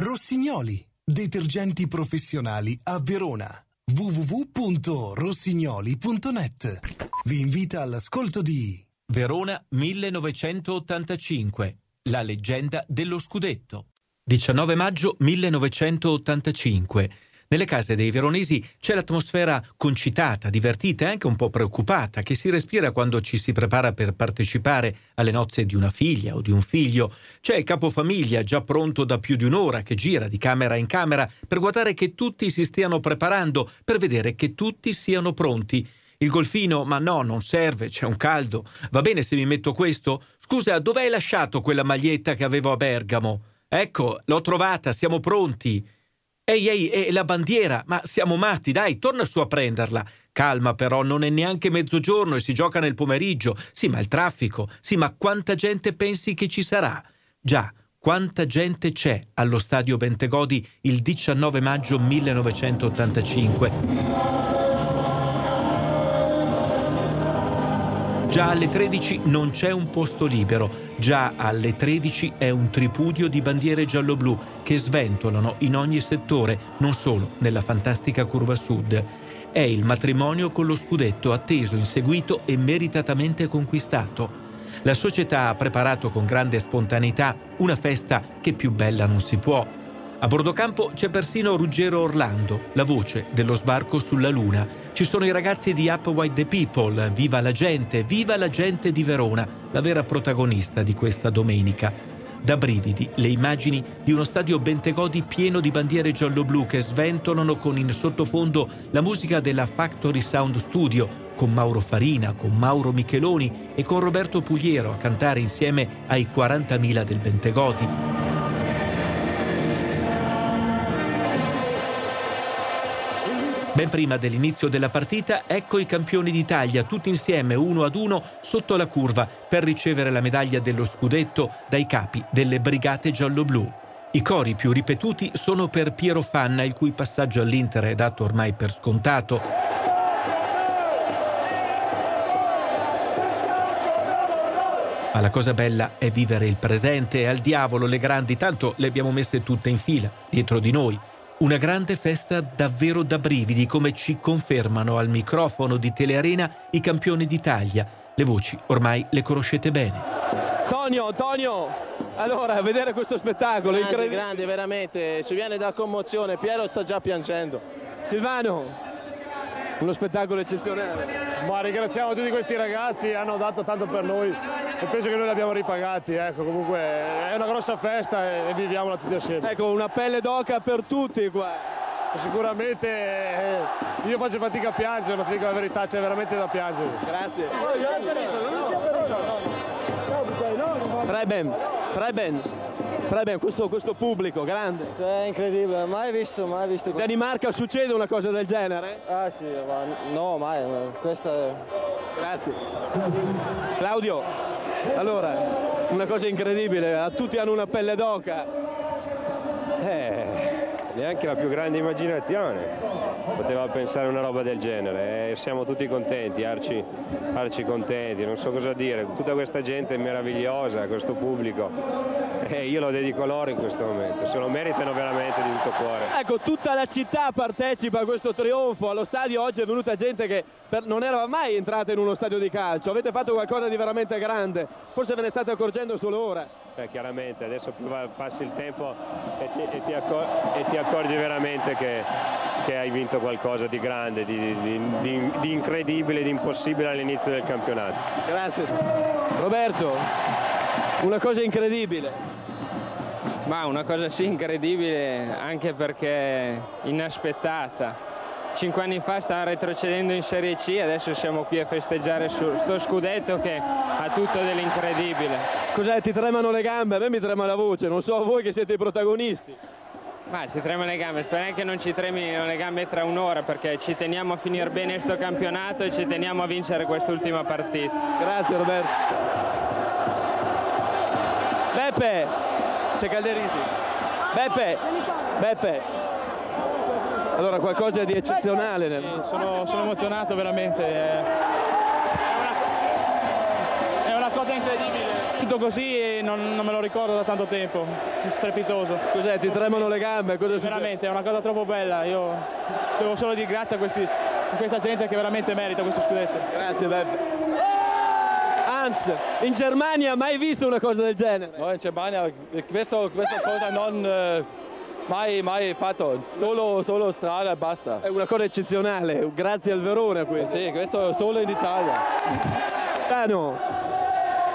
Rossignoli, detergenti professionali a Verona. www.rossignoli.net Vi invita all'ascolto di Verona 1985, la leggenda dello scudetto. 19 maggio 1985 nelle case dei veronesi c'è l'atmosfera concitata, divertita e anche un po' preoccupata che si respira quando ci si prepara per partecipare alle nozze di una figlia o di un figlio. C'è il capofamiglia già pronto da più di un'ora che gira di camera in camera per guardare che tutti si stiano preparando, per vedere che tutti siano pronti. Il golfino, ma no, non serve, c'è un caldo. Va bene se mi metto questo? Scusa, dove hai lasciato quella maglietta che avevo a Bergamo? Ecco, l'ho trovata, siamo pronti. Ehi, ehi, e la bandiera? Ma siamo matti, dai, torna su a prenderla. Calma però, non è neanche mezzogiorno e si gioca nel pomeriggio. Sì, ma il traffico. Sì, ma quanta gente pensi che ci sarà? Già, quanta gente c'è allo stadio Bentegodi il 19 maggio 1985? Già alle 13 non c'è un posto libero, già alle 13 è un tripudio di bandiere giallo-blu che sventolano in ogni settore, non solo nella fantastica curva sud. È il matrimonio con lo scudetto atteso, inseguito e meritatamente conquistato. La società ha preparato con grande spontaneità una festa che più bella non si può. A bordo campo c'è persino Ruggero Orlando, la voce dello sbarco sulla Luna. Ci sono i ragazzi di Up White the People, Viva la gente, viva la gente di Verona, la vera protagonista di questa domenica. Da brividi le immagini di uno stadio Bentegodi pieno di bandiere giallo-blu che sventolano con in sottofondo la musica della Factory Sound Studio, con Mauro Farina, con Mauro Micheloni e con Roberto Pugliero a cantare insieme ai 40.000 del Bentegodi. Ben prima dell'inizio della partita, ecco i campioni d'Italia, tutti insieme, uno ad uno, sotto la curva, per ricevere la medaglia dello scudetto dai capi delle brigate giallo-blu. I cori più ripetuti sono per Piero Fanna, il cui passaggio all'Inter è dato ormai per scontato. Ma la cosa bella è vivere il presente e al diavolo le grandi, tanto le abbiamo messe tutte in fila, dietro di noi. Una grande festa davvero da brividi, come ci confermano al microfono di Telearena i campioni d'Italia. Le voci ormai le conoscete bene. Tonio, Tonio, allora, vedere questo spettacolo grande, incredibile. Grande, veramente, si viene da commozione, Piero sta già piangendo. Silvano, uno spettacolo eccezionale. Ma ringraziamo tutti questi ragazzi, hanno dato tanto per noi e penso che noi li abbiamo ripagati. Ecco, comunque è una grossa festa e, viviamola tutti assieme. Ecco, una pelle d'oca per tutti qua. Sicuramente eh, io faccio fatica a piangere, ma ti dico la verità, c'è veramente da piangere. Grazie. Preben, Preben, Preben, questo, questo pubblico grande. È incredibile, mai visto, mai visto. In Danimarca succede una cosa del genere? Ah sì, ma no, mai, ma questa è... Grazie. Claudio, allora, una cosa incredibile, tutti hanno una pelle d'oca. Eh, neanche la più grande immaginazione poteva pensare una roba del genere. Eh, siamo tutti contenti, arci, arci, contenti, non so cosa dire. Tutta questa gente meravigliosa, questo pubblico. Eh, io lo dedico loro in questo momento, se lo meritano veramente di tutto cuore. Ecco, tutta la città partecipa a questo trionfo. Allo stadio oggi è venuta gente che per, non era mai entrata in uno stadio di calcio. Avete fatto qualcosa di veramente grande. Forse ve ne state accorgendo solo ora. Beh, chiaramente, adesso più passi il tempo e ti, e ti, accor e ti accorgi veramente che, che, hai vinto qualcosa di grande, di, di, di, di incredibile, di impossibile all'inizio del campionato. Grazie. Roberto, una cosa incredibile. Ma una cosa sì incredibile anche perché inaspettata cinque anni fa stava retrocedendo in Serie C, adesso siamo qui a festeggiare su sto scudetto che ha tutto dell'incredibile. Cos'è? Ti tremano le gambe? A me mi trema la voce, non so voi che siete i protagonisti. Ma ci tremano le gambe, speriamo che non ci tremino le gambe tra un'ora perché ci teniamo a finire bene questo campionato e ci teniamo a vincere quest'ultima partita. Grazie Roberto. Beppe, c'è Calderisi. Beppe, Beppe, allora qualcosa di eccezionale. Nel... Sono, sono, emozionato veramente. È una, è una cosa incredibile. tutto così e non, non, me lo ricordo da tanto tempo, strepitoso. Cos'è, ti tremano le gambe? Cosa Veramente, è una cosa troppo bella, io devo solo dire grazie a, questi, a questa gente che veramente merita questo scudetto. Grazie Beppe. Hans, in Germania mai visto una cosa del genere? No, in Germania questo, questa cosa non... Eh mai, mai fatto, solo, solo strada e basta. È una cosa eccezionale, grazie al Verona questo. Sì, questo solo in Italia. Tano,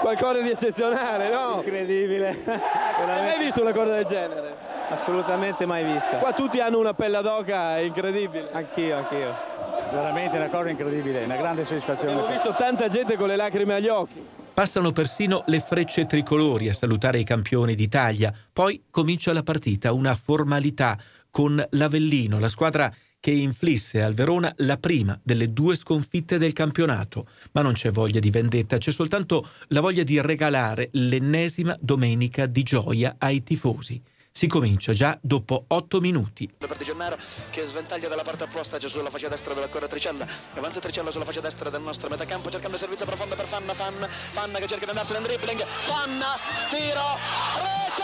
qualcosa di eccezionale, no? Incredibile. Non hai mai visto una cosa del genere? Assolutamente mai vista. Qua tutti hanno una pella d'oca incredibile. Anch'io, anch'io. Veramente una cosa incredibile, una grande soddisfazione. Ho visto tanta gente con le lacrime agli occhi. Passano persino le frecce tricolori a salutare i campioni d'Italia. Poi comincia la partita, una formalità con l'Avellino, la squadra che inflisse al Verona la prima delle due sconfitte del campionato. Ma non c'è voglia di vendetta, c'è soltanto la voglia di regalare l'ennesima domenica di gioia ai tifosi. Si comincia già dopo 8 minuti. Di Gennaro che sventaglia dalla parte opposta Gesù sulla faccia destra della corra Tricella. Avanza Tricella sulla faccia destra del nostro metacampo cercando il servizio profondo per Fanna. Fanna, Fanna che cerca di andarsene in dribbling. Fanna, tiro, rete!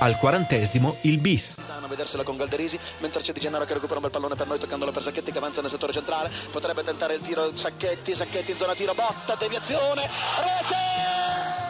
Al quarantesimo il bis. A vedersela con Galderisi, mentre c'è Di Gennaro che recupera un bel pallone per noi toccandolo per Sacchetti che avanza nel settore centrale. Potrebbe tentare il tiro Sacchetti, Sacchetti in zona tiro, botta, deviazione, rete!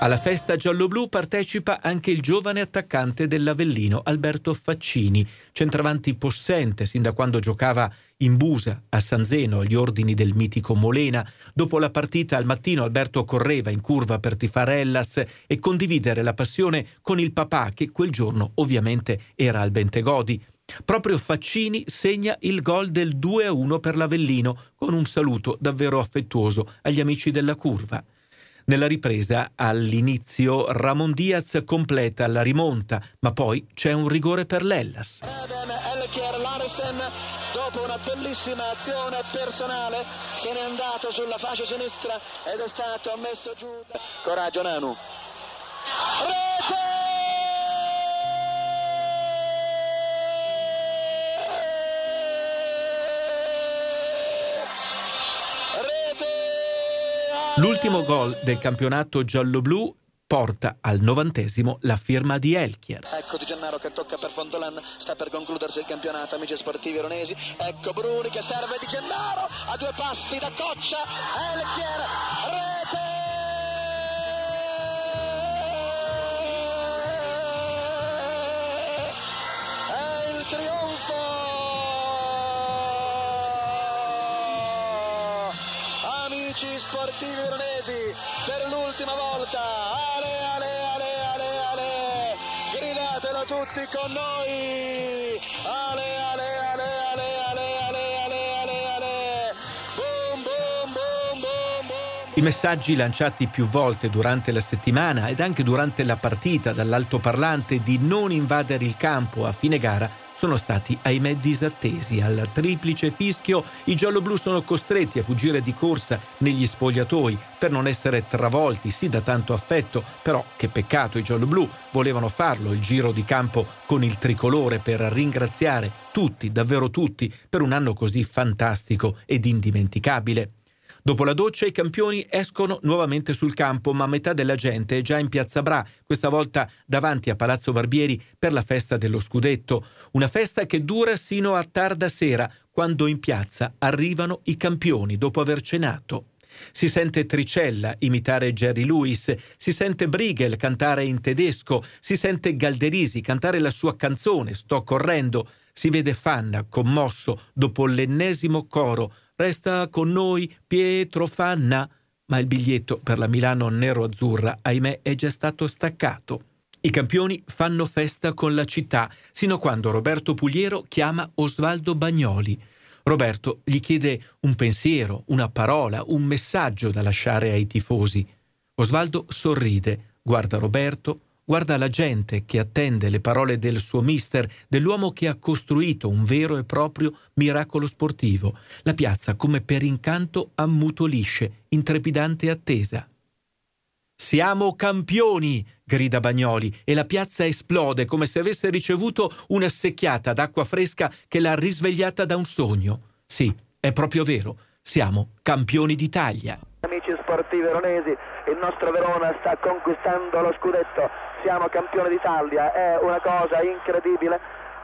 Alla festa giallo-blu partecipa anche il giovane attaccante dell'Avellino, Alberto Faccini, centravanti possente sin da quando giocava in Busa, a San Zeno, agli ordini del mitico Molena. Dopo la partita al mattino Alberto correva in curva per tifare Hellas e condividere la passione con il papà che quel giorno ovviamente era al Bentegodi. Proprio Faccini segna il gol del 2-1 per l'Avellino con un saluto davvero affettuoso agli amici della curva. Nella ripresa, all'inizio, Ramon Diaz completa la rimonta, ma poi c'è un rigore per l'Ellas. dopo una bellissima azione personale se n'è andato sulla fascia sinistra ed è stato messo giù. Coraggio Nanu. Rete! L'ultimo gol del campionato giallo-blu porta al novantesimo la firma di Elchier. Ecco Di Gennaro che tocca per Fontolan, sta per concludersi il campionato, amici sportivi ronesi. Ecco Bruni che serve Di Gennaro a due passi da Coccia, Elchier, rete! Amici sportivi veronesi per l'ultima volta ale ale ale ale ale gridatelo tutti con noi ale ale ale ale ale ale ale ale ale boom boom boom boom boom i messaggi lanciati più volte durante la settimana ed anche durante la partita dall'altoparlante di non invadere il campo a fine gara sono stati ahimè disattesi. Al triplice fischio i gialloblu sono costretti a fuggire di corsa negli spogliatoi per non essere travolti, sì da tanto affetto, però che peccato i gialloblu volevano farlo il giro di campo con il tricolore per ringraziare tutti, davvero tutti, per un anno così fantastico ed indimenticabile. Dopo la doccia i campioni escono nuovamente sul campo, ma metà della gente è già in piazza Bra, questa volta davanti a Palazzo Barbieri per la festa dello scudetto, una festa che dura sino a tarda sera, quando in piazza arrivano i campioni dopo aver cenato. Si sente Tricella imitare Jerry Lewis, si sente Briegel cantare in tedesco, si sente Galderisi cantare la sua canzone Sto correndo, si vede Fanna commosso dopo l'ennesimo coro Resta con noi Pietro Fanna, ma il biglietto per la Milano nero-azzurra, ahimè, è già stato staccato. I campioni fanno festa con la città, sino a quando Roberto Pugliero chiama Osvaldo Bagnoli. Roberto gli chiede un pensiero, una parola, un messaggio da lasciare ai tifosi. Osvaldo sorride, guarda Roberto, Guarda la gente che attende le parole del suo mister, dell'uomo che ha costruito un vero e proprio miracolo sportivo. La piazza, come per incanto, ammutolisce, in trepidante attesa. Siamo campioni! grida Bagnoli e la piazza esplode come se avesse ricevuto una secchiata d'acqua fresca che l'ha risvegliata da un sogno. Sì, è proprio vero. siamo campioni d'Italia. Amici sportivi veronesi, il nostro Verona sta conquistando lo scudetto, siamo campioni d'Italia, è una cosa incredibile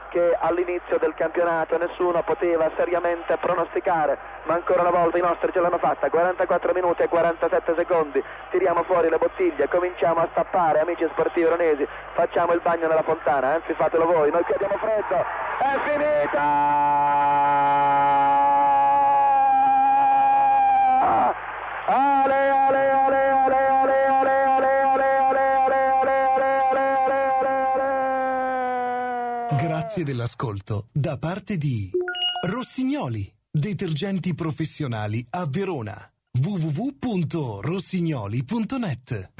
che all'inizio del campionato nessuno poteva seriamente pronosticare, ma ancora una volta i nostri ce l'hanno fatta, 44 minuti e 47 secondi, tiriamo fuori le bottiglie, cominciamo a stappare, amici sportivi veronesi, facciamo il bagno nella fontana, anzi fatelo voi, noi qui abbiamo freddo, è finita! Grazie dell'ascolto da parte di Rossignoli, detergenti professionali a Verona. www.rossignoli.net